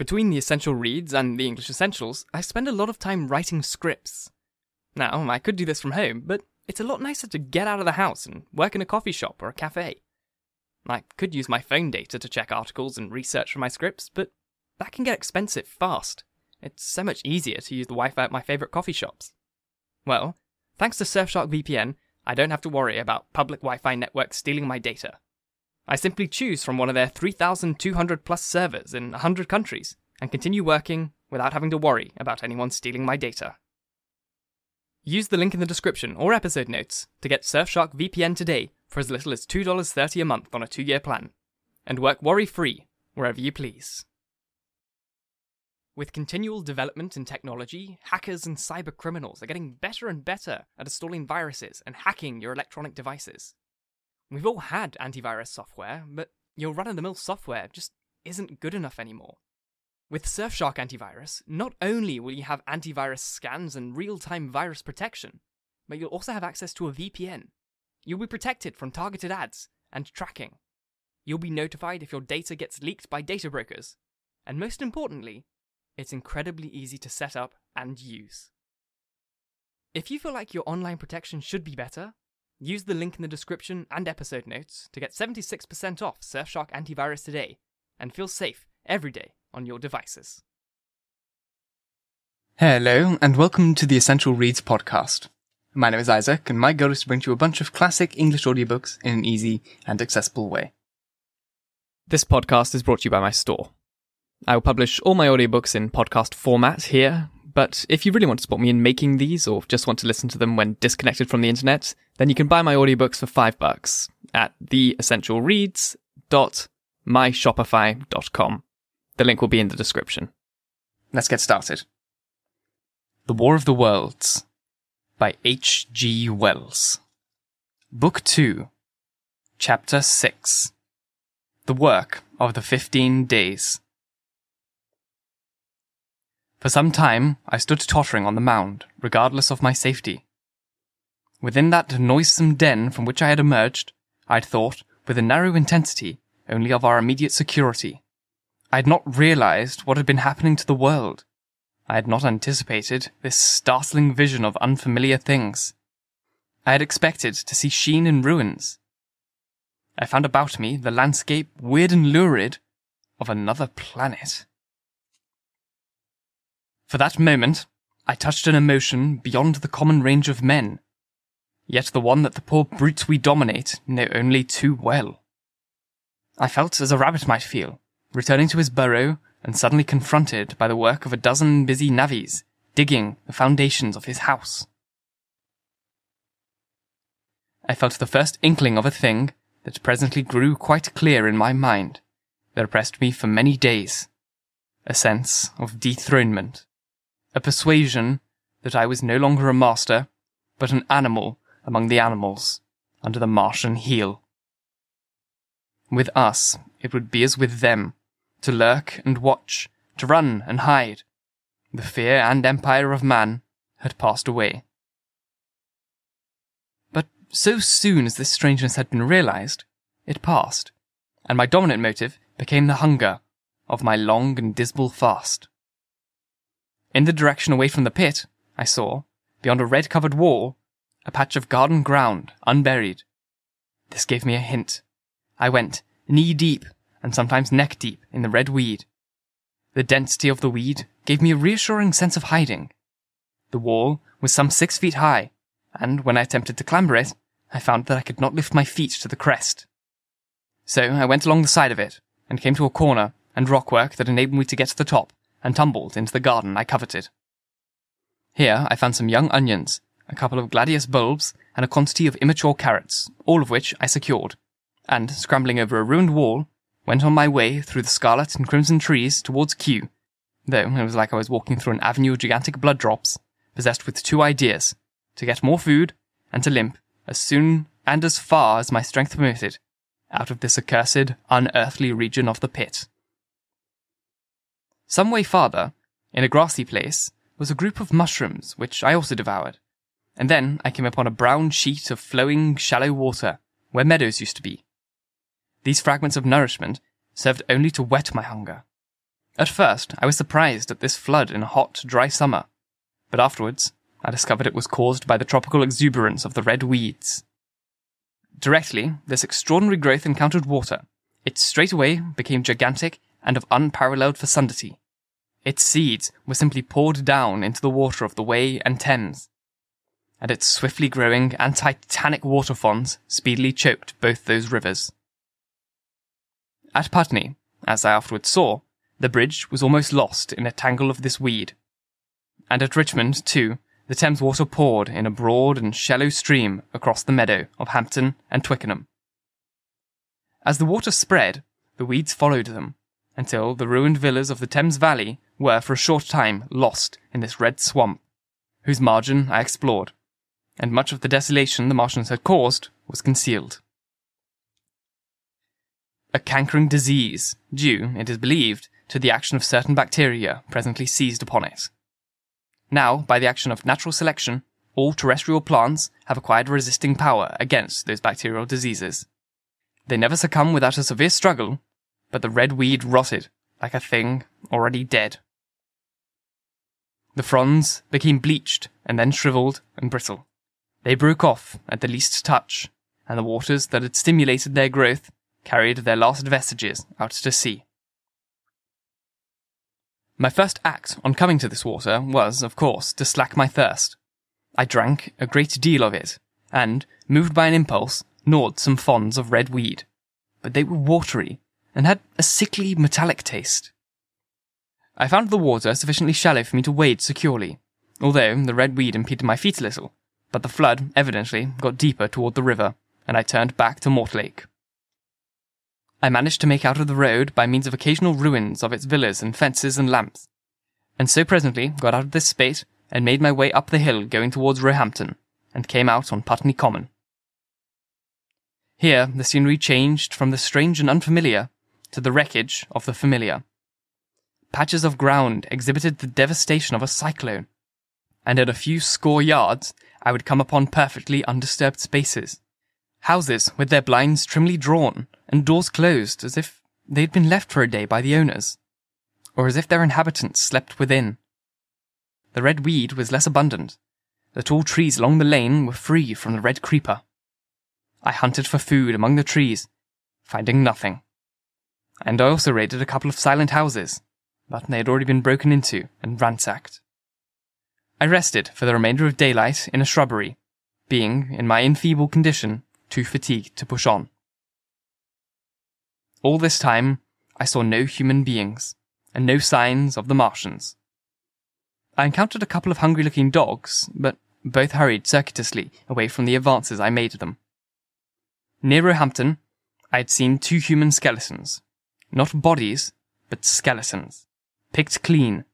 Between the essential reads and the English essentials, I spend a lot of time writing scripts. Now, I could do this from home, but it's a lot nicer to get out of the house and work in a coffee shop or a cafe. I could use my phone data to check articles and research for my scripts, but that can get expensive fast. It's so much easier to use the Wi Fi at my favourite coffee shops. Well, thanks to Surfshark VPN, I don't have to worry about public Wi Fi networks stealing my data. I simply choose from one of their 3,200 plus servers in 100 countries and continue working without having to worry about anyone stealing my data. Use the link in the description or episode notes to get Surfshark VPN today for as little as $2.30 a month on a two year plan, and work worry free wherever you please. With continual development in technology, hackers and cyber criminals are getting better and better at installing viruses and hacking your electronic devices. We've all had antivirus software, but your run of the mill software just isn't good enough anymore. With Surfshark Antivirus, not only will you have antivirus scans and real time virus protection, but you'll also have access to a VPN. You'll be protected from targeted ads and tracking. You'll be notified if your data gets leaked by data brokers. And most importantly, it's incredibly easy to set up and use. If you feel like your online protection should be better, use the link in the description and episode notes to get 76% off Surfshark Antivirus today and feel safe every day on your devices. Hello, and welcome to the Essential Reads podcast. My name is Isaac, and my goal is to bring to you a bunch of classic English audiobooks in an easy and accessible way. This podcast is brought to you by my store. I will publish all my audiobooks in podcast format here, but if you really want to support me in making these or just want to listen to them when disconnected from the internet, then you can buy my audiobooks for 5 bucks at theessentialreads.myshopify.com. The link will be in the description. Let's get started. The War of the Worlds by H. G. Wells. Book 2, Chapter 6 The Work of the Fifteen Days. For some time I stood tottering on the mound, regardless of my safety. Within that noisome den from which I had emerged, I had thought, with a narrow intensity, only of our immediate security. I had not realized what had been happening to the world. I had not anticipated this startling vision of unfamiliar things. I had expected to see Sheen in ruins. I found about me the landscape, weird and lurid, of another planet. For that moment, I touched an emotion beyond the common range of men, yet the one that the poor brutes we dominate know only too well. I felt as a rabbit might feel, returning to his burrow and suddenly confronted by the work of a dozen busy navvies digging the foundations of his house. I felt the first inkling of a thing that presently grew quite clear in my mind, that oppressed me for many days. A sense of dethronement. A persuasion that I was no longer a master, but an animal among the animals, under the Martian heel. With us, it would be as with them, to lurk and watch, to run and hide. The fear and empire of man had passed away. But so soon as this strangeness had been realized, it passed, and my dominant motive became the hunger of my long and dismal fast. In the direction away from the pit, I saw, beyond a red covered wall, a patch of garden ground, unburied. This gave me a hint. I went, knee deep, and sometimes neck deep in the red weed. The density of the weed gave me a reassuring sense of hiding. The wall was some six feet high, and when I attempted to clamber it, I found that I could not lift my feet to the crest. So I went along the side of it, and came to a corner and rockwork that enabled me to get to the top, and tumbled into the garden I coveted. Here I found some young onions, a couple of gladiolus bulbs, and a quantity of immature carrots, all of which I secured, and, scrambling over a ruined wall, went on my way through the scarlet and crimson trees towards Kew, though it was like I was walking through an avenue of gigantic blood drops, possessed with two ideas to get more food and to limp as soon and as far as my strength permitted out of this accursed, unearthly region of the pit. Some way farther, in a grassy place, was a group of mushrooms which I also devoured, and then I came upon a brown sheet of flowing, shallow water where meadows used to be. These fragments of nourishment served only to whet my hunger. At first, I was surprised at this flood in a hot, dry summer, but afterwards, I discovered it was caused by the tropical exuberance of the red weeds. Directly, this extraordinary growth encountered water. It straightway became gigantic and of unparalleled fecundity. Its seeds were simply poured down into the water of the Wey and Thames, and its swiftly growing and titanic water fronds speedily choked both those rivers. At Putney, as I afterwards saw, the bridge was almost lost in a tangle of this weed. And at Richmond, too, the Thames water poured in a broad and shallow stream across the meadow of Hampton and Twickenham. As the water spread, the weeds followed them, until the ruined villas of the Thames Valley were for a short time lost in this red swamp, whose margin I explored, and much of the desolation the Martians had caused was concealed. A cankering disease, due, it is believed, to the action of certain bacteria presently seized upon it. Now, by the action of natural selection, all terrestrial plants have acquired resisting power against those bacterial diseases. They never succumb without a severe struggle, but the red weed rotted like a thing already dead. The fronds became bleached and then shriveled and brittle. They broke off at the least touch, and the waters that had stimulated their growth carried their last vestiges out to sea. My first act on coming to this water was, of course, to slack my thirst. I drank a great deal of it, and, moved by an impulse, gnawed some fronds of red weed. But they were watery, and had a sickly metallic taste. I found the water sufficiently shallow for me to wade securely, although the red weed impeded my feet a little, but the flood evidently got deeper toward the river, and I turned back to Mortlake. I managed to make out of the road by means of occasional ruins of its villas and fences and lamps, and so presently got out of this spate and made my way up the hill going towards Roehampton, and came out on Putney Common. Here the scenery changed from the strange and unfamiliar to the wreckage of the familiar. Patches of ground exhibited the devastation of a cyclone, and at a few score yards I would come upon perfectly undisturbed spaces. Houses with their blinds trimly drawn and doors closed as if they had been left for a day by the owners, or as if their inhabitants slept within. The red weed was less abundant. The tall trees along the lane were free from the red creeper. I hunted for food among the trees, finding nothing. And I also raided a couple of silent houses, but they had already been broken into and ransacked. I rested for the remainder of daylight in a shrubbery, being, in my enfeebled condition, too fatigued to push on. All this time, I saw no human beings, and no signs of the Martians. I encountered a couple of hungry looking dogs, but both hurried circuitously away from the advances I made to them. Near Roehampton, I had seen two human skeletons. Not bodies, but skeletons. Picked clean,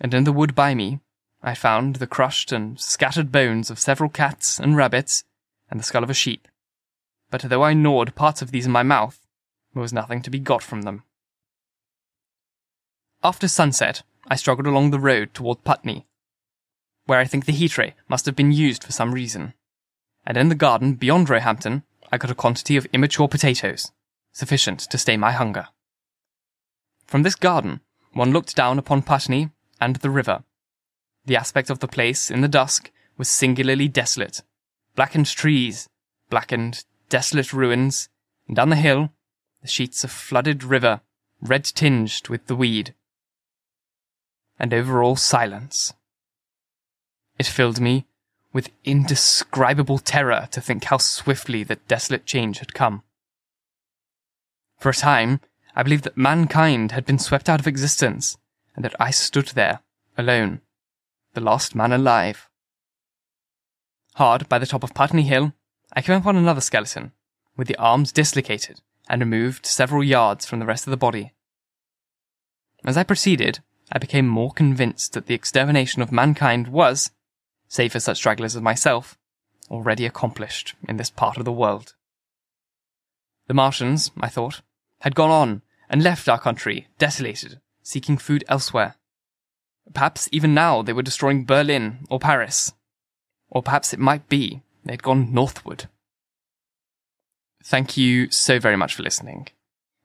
and in the wood by me, I found the crushed and scattered bones of several cats and rabbits, and the skull of a sheep. But though I gnawed parts of these in my mouth, there was nothing to be got from them. After sunset, I struggled along the road toward Putney, where I think the heat ray must have been used for some reason. And in the garden beyond Roehampton, I got a quantity of immature potatoes, sufficient to stay my hunger. From this garden, one looked down upon Putney and the river. The aspect of the place in the dusk was singularly desolate. Blackened trees, blackened, desolate ruins, and down the hill, the sheets of flooded river, red tinged with the weed. And over all silence. It filled me with indescribable terror to think how swiftly that desolate change had come. For a time, I believed that mankind had been swept out of existence, and that I stood there, alone, the last man alive. Hard by the top of Putney Hill, I came upon another skeleton, with the arms dislocated and removed several yards from the rest of the body. As I proceeded, I became more convinced that the extermination of mankind was, save for such stragglers as myself, already accomplished in this part of the world. The Martians, I thought, had gone on and left our country desolated, seeking food elsewhere. Perhaps even now they were destroying Berlin or Paris. Or perhaps it might be they'd gone northward. Thank you so very much for listening.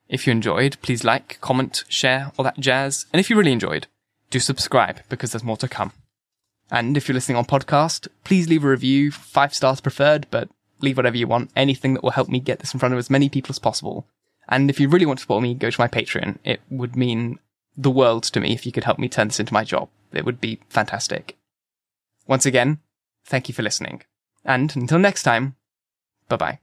If you enjoyed, please like, comment, share, all that jazz. And if you really enjoyed, do subscribe because there's more to come. And if you're listening on podcast, please leave a review, five stars preferred, but leave whatever you want, anything that will help me get this in front of as many people as possible. And if you really want to support me, go to my Patreon. It would mean the world to me if you could help me turn this into my job. It would be fantastic. Once again, thank you for listening. And until next time, bye bye.